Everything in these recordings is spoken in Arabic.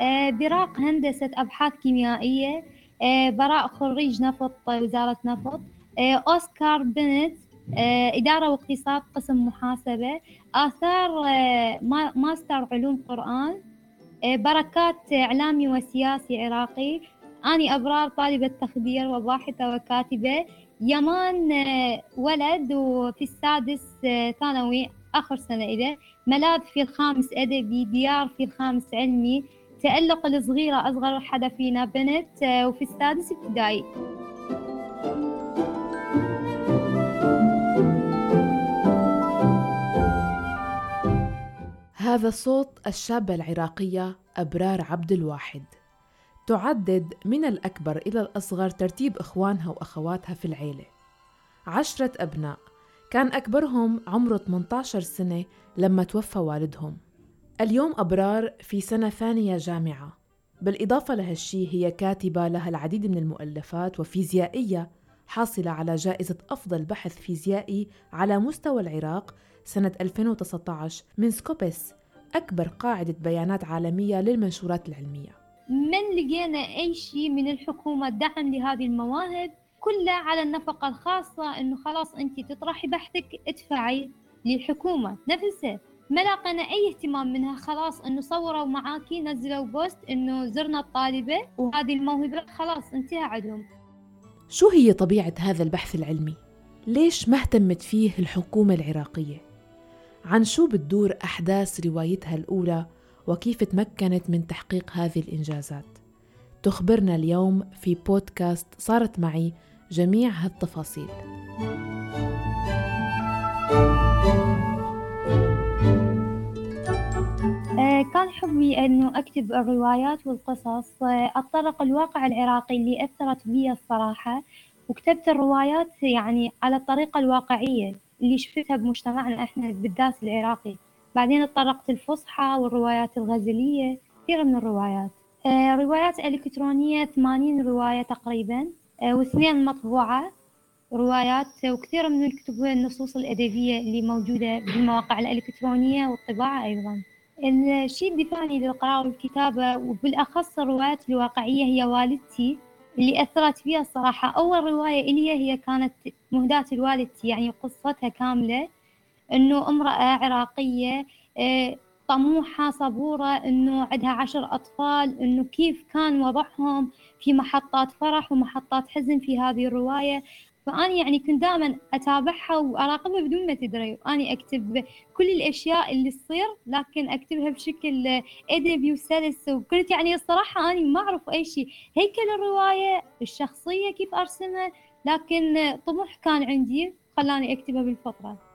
آه، براق هندسة أبحاث كيميائية آه، براء خريج نفط وزارة نفط آه، أوسكار بنت إدارة واقتصاد قسم محاسبة آثار ماستر علوم قرآن بركات إعلامي وسياسي عراقي أني أبرار طالبة تخدير وباحثة وكاتبة يمان ولد وفي السادس ثانوي آخر سنة إذا ملاذ في الخامس أدبي ديار في الخامس علمي تألق الصغيرة أصغر حدا فينا بنت آه، وفي السادس ابتدائي. هذا صوت الشابة العراقية أبرار عبد الواحد. تعدد من الأكبر إلى الأصغر ترتيب إخوانها وأخواتها في العيلة. عشرة أبناء. كان أكبرهم عمره 18 سنة لما توفى والدهم. اليوم أبرار في سنة ثانية جامعة. بالإضافة لهالشي هي كاتبة لها العديد من المؤلفات وفيزيائية حاصلة على جائزة أفضل بحث فيزيائي على مستوى العراق سنة 2019 من سكوبس أكبر قاعدة بيانات عالمية للمنشورات العلمية. من لقينا أي شيء من الحكومة دعم لهذه المواهب؟ كلها على النفقة الخاصة إنه خلاص أنت تطرحي بحثك ادفعي للحكومة نفسها ما لاقينا أي اهتمام منها خلاص إنه صوروا معاكي نزلوا بوست إنه زرنا الطالبة وهذه الموهبة خلاص انتهى عندهم شو هي طبيعة هذا البحث العلمي؟ ليش ما اهتمت فيه الحكومة العراقية؟ عن شو بتدور أحداث روايتها الأولى وكيف تمكنت من تحقيق هذه الإنجازات؟ تخبرنا اليوم في بودكاست صارت معي جميع هالتفاصيل. كان حبي إنه أكتب الروايات والقصص. أتطرق الواقع العراقي اللي أثرت بي الصراحة وكتبت الروايات يعني على الطريقة الواقعية اللي شفتها بمجتمعنا إحنا بالذات العراقي. بعدين اتطرقت الفصحى والروايات الغزلية كثير من الروايات. آه، روايات إلكترونية ثمانين رواية تقريبا. آه، واثنين مطبوعة روايات وكثير من الكتب النصوص الأدبية اللي موجودة بالمواقع الإلكترونية والطباعة أيضا. الشيء اللي للقراءة والكتابة وبالأخص الروايات الواقعية هي والدتي اللي أثرت فيها الصراحة. أول رواية إلي هي كانت مهداة لوالدتي يعني قصتها كاملة إنه امرأة عراقية آه، طموحة صبورة إنه عندها عشر أطفال إنه كيف كان وضعهم في محطات فرح ومحطات حزن في هذه الرواية. فأني يعني كنت دائما أتابعها وأراقبها بدون ما تدري. وأني أكتب كل الأشياء اللي تصير لكن أكتبها بشكل أدبي وسلس. وكنت يعني الصراحة أني ما أعرف أي شيء هيكل الرواية الشخصية كيف أرسمها لكن طموح كان عندي خلاني أكتبها بالفترة.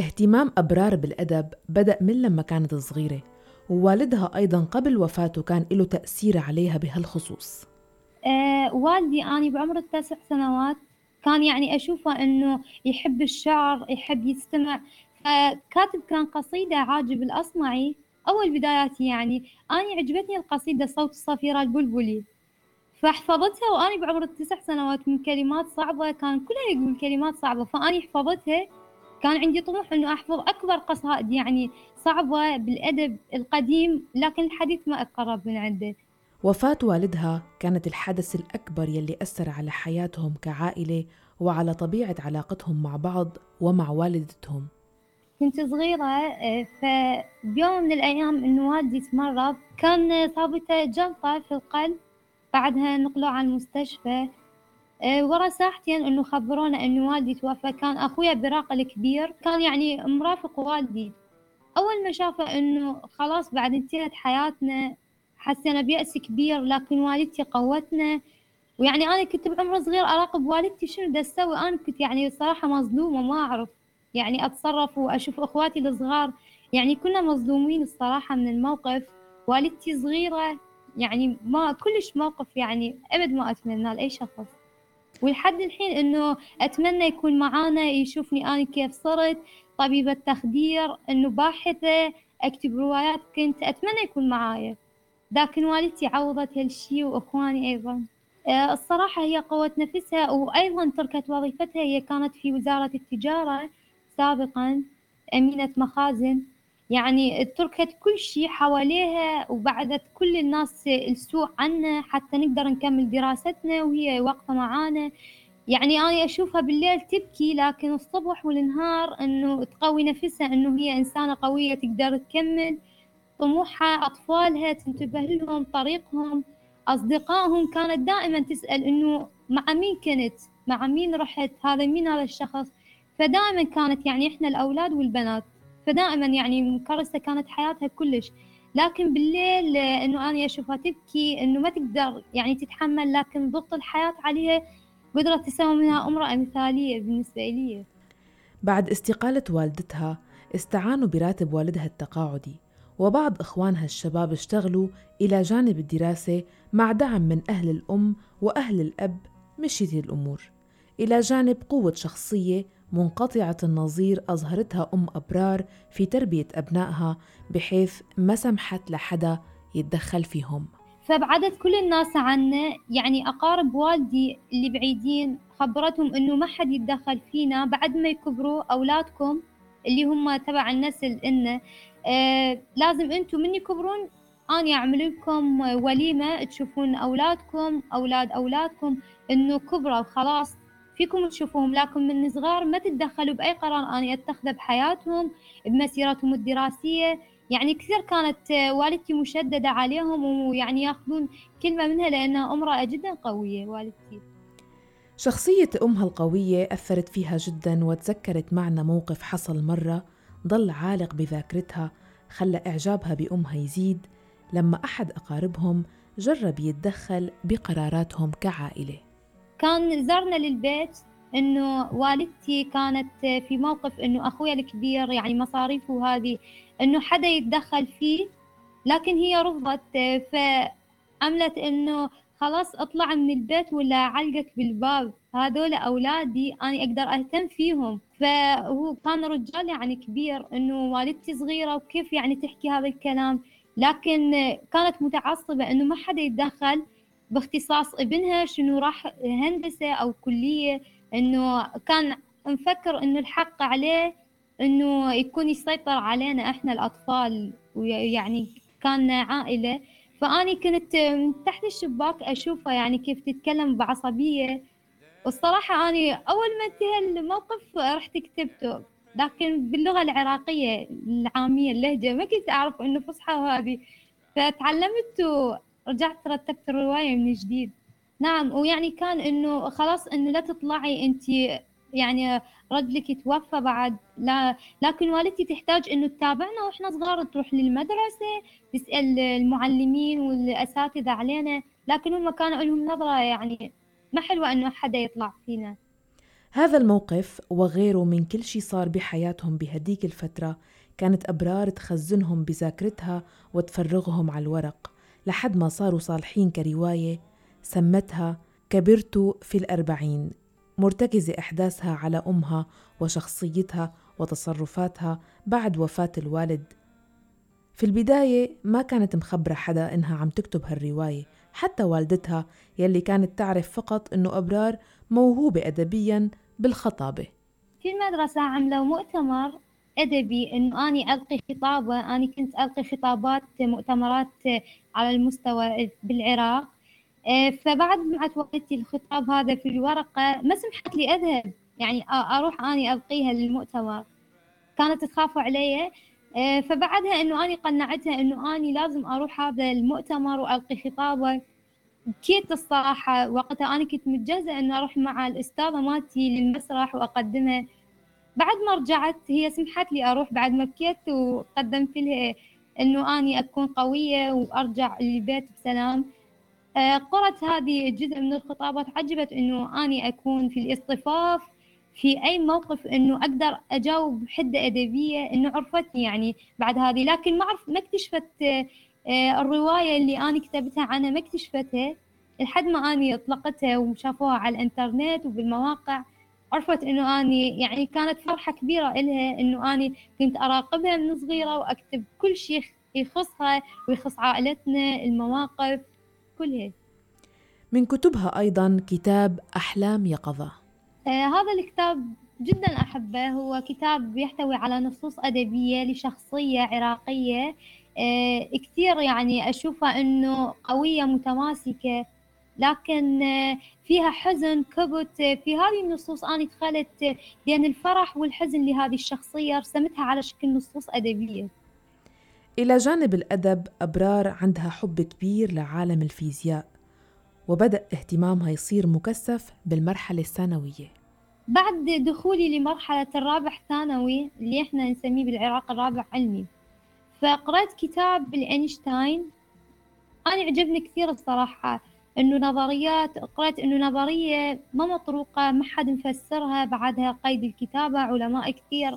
اهتمام أبرار بالأدب بدأ من لما كانت صغيرة ووالدها أيضا قبل وفاته كان له تأثير عليها بهالخصوص. أه والدي أنا بعمر التسع سنوات كان يعني أشوفه إنه يحب الشعر يحب يستمع. فكاتب كان قصيدة عاجب الأصمعي أول بداياتي يعني. أنا عجبتني القصيدة صوت الصفيرة البلبلي. فحفظتها وأنا بعمر التسع سنوات من كلمات صعبة كان كلها يقول كلمات صعبة. فأني حفظتها كان عندي طموح إنه أحفظ أكبر قصائد يعني صعبة بالأدب القديم لكن الحديث ما أتقرب من عنده وفاة والدها كانت الحدث الأكبر يلي أثر على حياتهم كعائلة وعلى طبيعة علاقتهم مع بعض ومع والدتهم. كنت صغيرة آه، فبيوم من الأيام إنه والدي تمرض كان ثابته جلطة في القلب بعدها نقلوه على المستشفى. ورا ساعتين إنه خبرونا إنه والدي توفى. كان أخويا براق الكبير. كان يعني مرافق والدي. أول ما شافه إنه خلاص بعد انتهت حياتنا حسينا بيأس كبير لكن والدتي قوتنا. ويعني أنا كنت بعمر صغير أراقب والدتي شنو دا تسوي أنا كنت يعني صراحة مظلومة ما أعرف يعني أتصرف وأشوف إخواتي الصغار. يعني كنا مظلومين الصراحة من الموقف. والدتي صغيرة يعني ما كلش موقف يعني أبد ما أتمنى لأي شخص. ولحد الحين إنه أتمنى يكون معانا يشوفني أنا كيف صرت طبيبة تخدير إنه باحثة أكتب روايات كنت أتمنى يكون معايا. لكن والدتي عوضت هالشي وإخواني أيضا. آه، الصراحة هي قوت نفسها وأيضا تركت وظيفتها هي كانت في وزارة التجارة سابقا أمينة مخازن. يعني تركت كل شيء حواليها وبعدت كل الناس السوء عنا حتى نقدر نكمل دراستنا وهي واقفة معانا. يعني أنا أشوفها بالليل تبكي لكن الصبح والنهار إنه تقوي نفسها إنه هي إنسانة قوية تقدر تكمل. طموحها أطفالها تنتبه لهم طريقهم. أصدقائهم كانت دائما تسأل إنه مع مين كنت؟ مع مين رحت؟ هذا مين هذا الشخص؟ فدائما كانت يعني إحنا الأولاد والبنات. فدائما يعني مكرسة كانت حياتها كلش. لكن بالليل إنه أنا أشوفها تبكي إنه ما تقدر يعني تتحمل لكن ضغط الحياة عليها قدرت تسوي منها أمرأة مثالية بالنسبة لي. بعد استقالة والدتها استعانوا براتب والدها التقاعدي وبعض إخوانها الشباب اشتغلوا إلى جانب الدراسة مع دعم من أهل الأم وأهل الأب مشيت الأمور إلى جانب قوة شخصية منقطعة النظير أظهرتها أم أبرار في تربية أبنائها بحيث ما سمحت لحدا يتدخل فيهم. فبعدت كل الناس عنا يعني أقارب والدي اللي بعيدين خبرتهم إنه ما حد يتدخل فينا بعد ما يكبروا أولادكم اللي هم تبع النسل إنه آه لازم أنتم من يكبرون أنا أعمل لكم وليمة تشوفون أولادكم أولاد أولادكم إنه كبروا خلاص فيكم تشوفوهم لكن من صغار ما تتدخلوا بأي قرار أنا أتخذه بحياتهم بمسيرتهم الدراسية. يعني كثير كانت والدتي مشددة عليهم ويعني يأخذون كلمة منها لأنها أمرأة جدا قوية والدتي. شخصية أمها القوية أثرت فيها جدا وتذكرت معنا موقف حصل مرة ضل عالق بذاكرتها خلى إعجابها بأمها يزيد. لما أحد أقاربهم جرب يتدخل بقراراتهم كعائلة. كان زارنا للبيت إنه والدتي كانت في موقف إنه أخويا الكبير يعني مصاريفه هذه إنه حدا يتدخل فيه لكن هي رفضت. فعملت إنه خلاص اطلع من البيت ولا علقك بالباب. هذول أولادي أنا أقدر أهتم فيهم. فهو كان رجال يعني كبير إنه والدتي صغيرة وكيف يعني تحكي هذا الكلام. لكن كانت متعصبة إنه ما حدا يتدخل. باختصاص ابنها شنو راح هندسة أو كلية إنه كان مفكر إنه الحق عليه إنه يكون يسيطر علينا إحنا الأطفال ويعني كان عائلة. فأني كنت من تحت الشباك أشوفه يعني كيف تتكلم بعصبية. والصراحة أني أول ما انتهى الموقف رحت كتبته لكن باللغة العراقية العامية اللهجة ما كنت أعرف إنه فصحى وهذه. فتعلمت ورجعت رتبت الرواية من جديد. نعم ويعني كان إنه خلاص إنه لا تطلعي انت يعني رجلك توفى بعد. لا لكن والدتي تحتاج إنه تتابعنا وإحنا صغار تروح للمدرسة تسأل المعلمين والأساتذة علينا. لكن هم كانوا لهم نظرة يعني ما حلوة إنه حدا يطلع فينا. هذا الموقف وغيره من كل شيء صار بحياتهم بهديك الفترة كانت أبرار تخزنهم بذاكرتها وتفرغهم على الورق. لحد ما صاروا صالحين كرواية سمتها كبرت في الأربعين مرتكزة إحداثها على أمها وشخصيتها وتصرفاتها بعد وفاة الوالد. في البداية ما كانت مخبرة حدا إنها عم تكتب هالرواية حتى والدتها يلي كانت تعرف فقط إنه أبرار موهوبة أدبيا بالخطابة. في المدرسة عملوا مؤتمر أدبي إنه أني ألقي خطابة أني كنت ألقي خطابات مؤتمرات على المستوى بالعراق. آه، فبعد ما والدتي الخطاب هذا في الورقة ما سمحت لي أذهب. يعني أروح أني ألقيها للمؤتمر. كانت تخاف علي. آه، فبعدها إنه أني قنعتها إنه أني لازم أروح هذا المؤتمر وألقي خطابة. بكيت الصراحة وقتها أنا كنت متجهزة إنه أروح مع الأستاذة مالتي للمسرح وأقدمها. بعد ما رجعت هي سمحت لي أروح بعد ما بكيت وقدمت لها إنه أني أكون قوية وأرجع للبيت بسلام. آه، قرأت هذه الجزء من الخطابات عجبت إنه أني أكون في الاصطفاف في أي موقف إنه أقدر أجاوب بحدة أدبية إنه عرفتني يعني بعد هذه. لكن ما أعرف ما اكتشفت آه، الرواية اللي أنا كتبتها عنها ما اكتشفتها. لحد ما أني أطلقتها وشافوها على الإنترنت وبالمواقع عرفت إنه أني يعني كانت فرحة كبيرة إلها إنه أني كنت أراقبها من صغيرة وأكتب كل شيء يخصها ويخص عائلتنا المواقف كلها. من كتبها أيضا كتاب أحلام يقظة آه هذا الكتاب جدا أحبه. هو كتاب يحتوي على نصوص أدبية لشخصية عراقية. آه، كثير يعني أشوفها إنه قوية متماسكة. لكن آه، فيها حزن كبت في هذه النصوص أنا دخلت بين الفرح والحزن لهذه الشخصية رسمتها على شكل نصوص أدبية. إلى جانب الأدب أبرار عندها حب كبير لعالم الفيزياء وبدأ اهتمامها يصير مكثف بالمرحلة الثانوية. بعد دخولي لمرحلة الرابع ثانوي اللي إحنا نسميه بالعراق الرابع علمي فقرأت كتاب لأينشتاين. أنا عجبني كثير الصراحة. إنه نظريات قرأت إنه نظرية ما مطروقة ما حد مفسرها بعدها قيد الكتابة علماء كثير.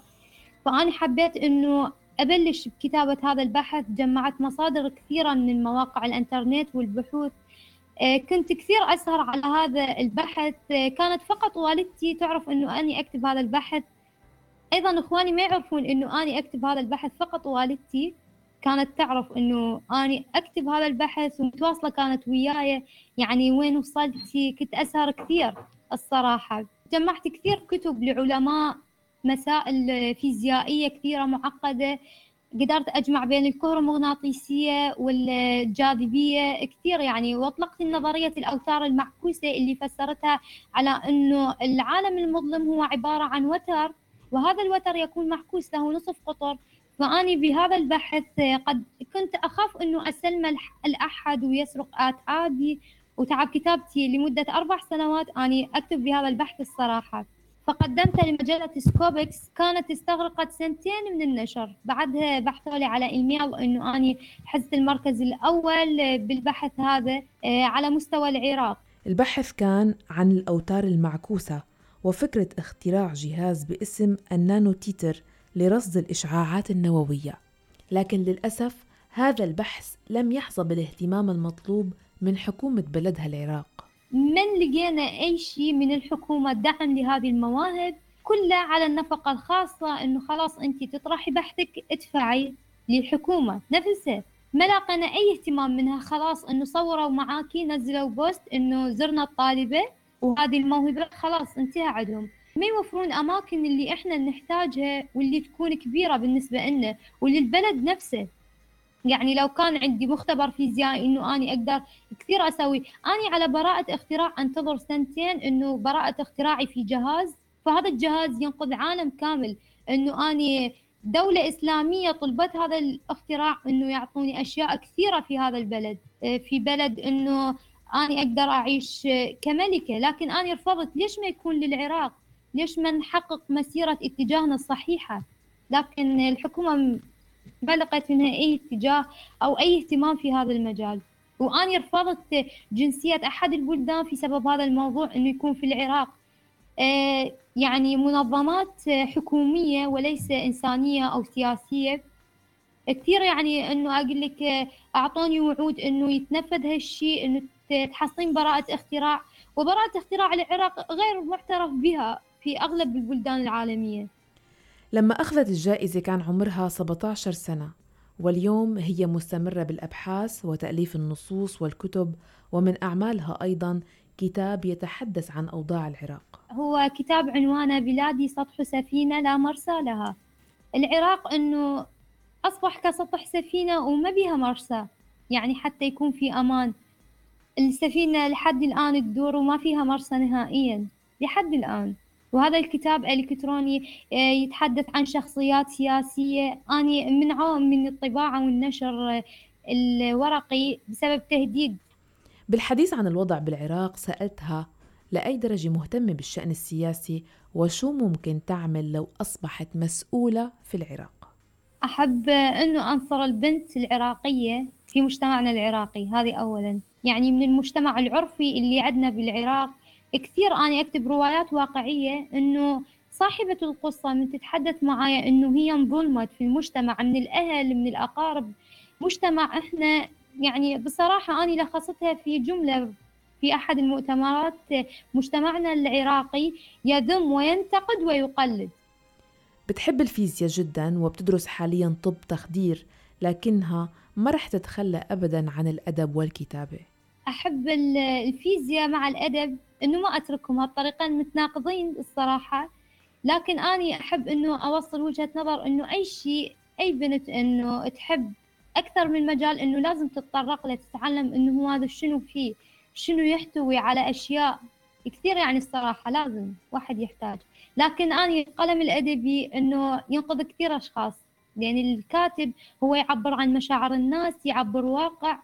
فأنا حبيت إنه أبلش بكتابة هذا البحث جمعت مصادر كثيرة من المواقع الإنترنت والبحوث. آه، كنت كثير أسهر على هذا البحث. آه، كانت فقط والدتي تعرف أنه أني أكتب هذا البحث. أيضا إخواني ما يعرفون أنه أني أكتب هذا البحث فقط والدتي. كانت تعرف أنه أني أكتب هذا البحث ومتواصلة كانت وياي. يعني وين وصلتي؟ كنت أسهر كثير الصراحة. جمعت كثير كتب لعلماء مسائل فيزيائية كثيرة معقدة. قدرت أجمع بين الكهرومغناطيسية والجاذبية كثير يعني. وأطلقت نظرية الأوتار المعكوسة اللي فسرتها على أنه العالم المظلم هو عبارة عن وتر وهذا الوتر يكون معكوس له نصف قطر. فأني بهذا البحث قد كنت أخاف أنه أسلمه لأحد ويسرق أتعابي وتعب كتابتي لمدة أربع سنوات. أني أكتب بهذا البحث الصراحة. فقدمتها لمجلة Scopus كانت استغرقت سنتين من النشر. بعدها بحثوا لي على إيميل إنه أني حزت المركز الأول بالبحث هذا آه، على مستوى العراق. البحث كان عن الأوتار المعكوسة وفكرة اختراع جهاز باسم النانو تيتر لرصد الإشعاعات النووية. لكن للأسف هذا البحث لم يحظى بالاهتمام المطلوب من حكومة بلدها العراق. من لقينا أي شيء من الحكومة دعم لهذه المواهب كلها على النفقة الخاصة إنه خلاص أنت تطرحي بحثك ادفعي للحكومة. نفسها ما لقينا أي اهتمام منها. خلاص إنه صوروا معاكي نزلوا بوست إنه زرنا الطالبة وهذه الموهبة خلاص انتهى عندهم. ما يوفرون أماكن اللي إحنا نحتاجها واللي تكون كبيرة بالنسبة لنا وللبلد نفسه. يعني لو كان عندي مختبر فيزيائي إنه أني أقدر كثير أسوي أني على براءة اختراع أنتظر سنتين إنه براءة اختراعي في جهاز فهذا الجهاز ينقذ عالم كامل. إنه أني دولة إسلامية طلبت هذا الاختراع إنه يعطوني أشياء كثيرة في هذا البلد. آه، في بلد إنه أنا أقدر أعيش كملكة. لكن أنا رفضت ليش ما يكون للعراق؟ ليش ما نحقق مسيرة اتجاهنا الصحيحة؟ لكن الحكومة لقيت منها أي اتجاه أو أي اهتمام في هذا المجال. وأنا رفضت جنسية أحد البلدان في سبب هذا الموضوع أنه يكون في العراق. آه، يعني منظمات حكومية وليس إنسانية أو سياسية. كثير يعني أنه أقول لك أعطوني وعود أنه يتنفذ هالشيء أنه تحصلين براءة اختراع. وبراءة اختراع العراق غير معترف بها. في أغلب البلدان العالمية. لما أخذت الجائزة كان عمرها 17 سنة واليوم هي مستمرة بالأبحاث وتأليف النصوص والكتب ومن أعمالها أيضا كتاب يتحدث عن أوضاع العراق. هو كتاب عنوانه بلادي سطح سفينة لا مرسى لها. العراق أنه أصبح كسطح سفينة وما بيها مرسى يعني حتى يكون في أمان. السفينة لحد الآن تدور وما فيها مرسى نهائيا لحد الآن. وهذا الكتاب الإلكتروني آه، يتحدث عن شخصيات سياسية. أني منعوه من الطباعة والنشر الورقي بسبب تهديد. بالحديث عن الوضع بالعراق سألتها لأي درجة مهتمة بالشأن السياسي؟ وشو ممكن تعمل لو أصبحت مسؤولة في العراق؟ أحب أنه أنصر البنت العراقية في مجتمعنا العراقي هذه أولا. يعني من المجتمع العرفي اللي عندنا بالعراق كثير أنا أكتب روايات واقعية إنه صاحبة القصة من تتحدث معايا إنه هي انظلمت في المجتمع من الأهل من الأقارب مجتمع إحنا يعني بصراحة أنا لخصتها في جملة في أحد المؤتمرات مجتمعنا العراقي يذم وينتقد ويقلد. بتحب الفيزياء جدا وبتدرس حاليا طب تخدير لكنها ما رح تتخلى أبدا عن الأدب والكتابة. أحب الفيزياء مع الأدب إنه ما أتركهم هالطريقين متناقضين الصراحة. لكن أنا أحب إنه أوصل وجهة نظر إنه أي شيء أي بنت إنه تحب أكثر من مجال إنه لازم تتطرق له تتعلم إنه هو هذا شنو فيه شنو يحتوي على أشياء كثير يعني الصراحة لازم واحد يحتاج. لكن أنا القلم الأدبي إنه ينقذ كثير أشخاص. يعني الكاتب هو يعبر عن مشاعر الناس يعبر واقع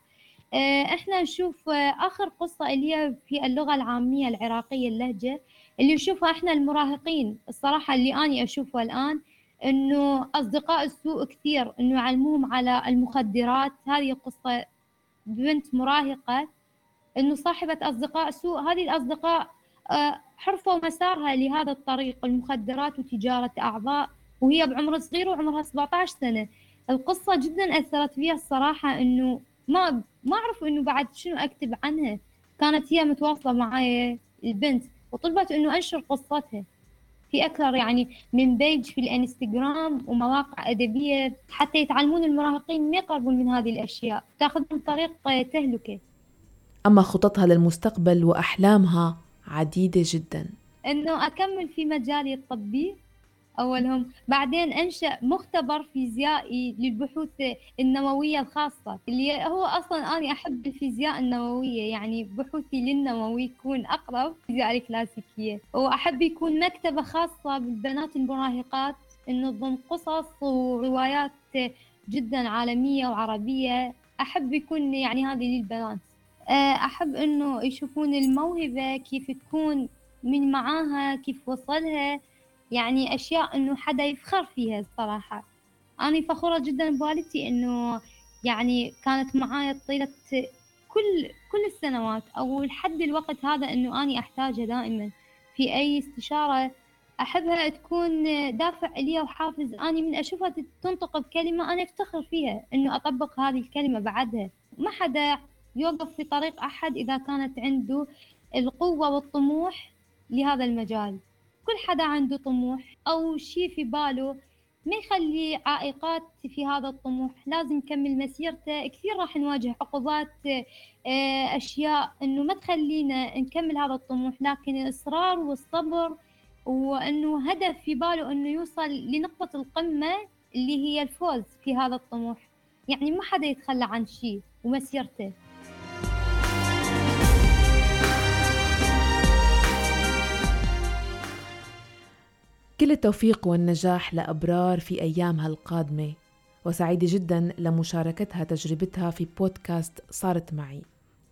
إحنا نشوف آه، آخر قصة اللي هي في اللغة العامية العراقية اللهجة اللي نشوفها إحنا المراهقين. الصراحة اللي أني اشوفه الآن إنه أصدقاء السوء كثير إنه يعلموهم على المخدرات. هذه قصة بنت مراهقة إنه صاحبة أصدقاء سوء. هذه الأصدقاء آه، حرفوا مسارها لهذا الطريق المخدرات وتجارة أعضاء وهي بعمر صغير وعمرها 17 سنة. القصة جدا أثرت فيها الصراحة إنه ما ما أعرف إنه بعد شنو أكتب عنها. كانت هي متواصلة معي البنت وطلبت إنه أنشر قصتها. في أكثر يعني من بيج في الإنستغرام ومواقع أدبية حتى يتعلمون المراهقين ما يقربون من هذه الأشياء. تأخذهم طريق تهلكة. أما خططها للمستقبل وأحلامها عديدة جدا. إنه أكمل في مجالي الطبي. أولهم. بعدين أنشأ مختبر فيزيائي للبحوث النووية الخاصة اللي هو أصلا أنا أحب الفيزياء النووية يعني بحوثي للنووي يكون أقرب الفيزياء الكلاسيكية. وأحب يكون مكتبة خاصة بالبنات المراهقات إنه تضم قصص وروايات جدا عالمية وعربية. أحب يكون يعني هذه للبنات. آه، أحب إنه يشوفون الموهبة كيف تكون من معاها كيف وصلها. يعني أشياء إنه حدا يفخر فيها الصراحة. أنا فخورة جدا بوالدتي إنه يعني كانت معايا طيلة كل كل السنوات أو لحد الوقت هذا إنه أني أحتاجها دائما. في أي استشارة أحبها تكون دافع لي وحافز. أني من أشوفها تنطق بكلمة أنا أفتخر فيها إنه أطبق هذه الكلمة بعدها. ما حدا يوقف في طريق أحد إذا كانت عنده القوة والطموح لهذا المجال. كل حدا عنده طموح أو شي في باله ما يخلي عائقات في هذا الطموح. لازم يكمل مسيرته. كثير راح نواجه عقوبات آه، أشياء إنه ما تخلينا نكمل هذا الطموح. لكن الإصرار والصبر وإنه هدف في باله إنه يوصل لنقطة القمة اللي هي الفوز في هذا الطموح. يعني ما حدا يتخلى عن شيء ومسيرته. كل التوفيق والنجاح لأبرار في أيامها القادمة. وسعيدة جدا لمشاركتها تجربتها في بودكاست صارت معي.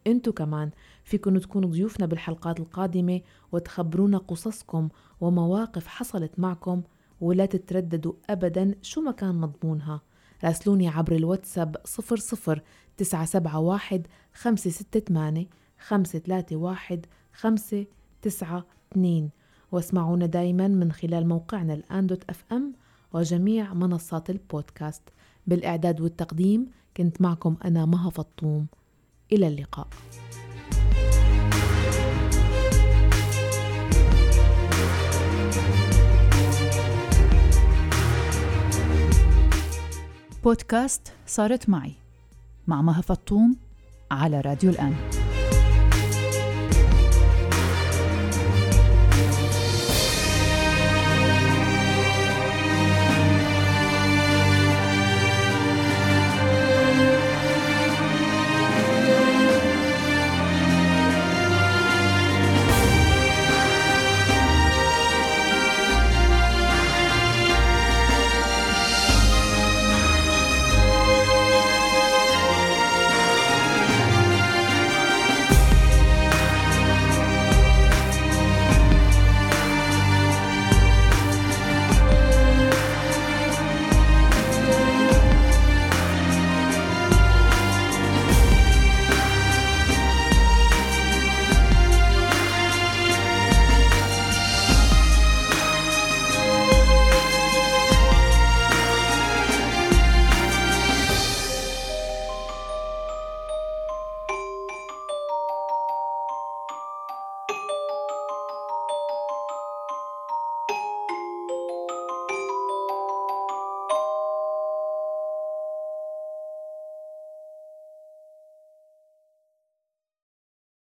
أنتو كمان فيكن تكونوا ضيوفنا بالحلقات القادمة وتخبرونا قصصكم ومواقف حصلت معكم ولا تترددوا أبدا شو ما كان مضمونها. راسلوني عبر الواتساب 00 971 568 531 592 واسمعونا دايما من خلال موقعنا الآن دوت أف أم وجميع منصات البودكاست. بالإعداد والتقديم كنت معكم أنا مها فطوم. إلى اللقاء. بودكاست صارت معي مع مها فطوم على راديو الآن.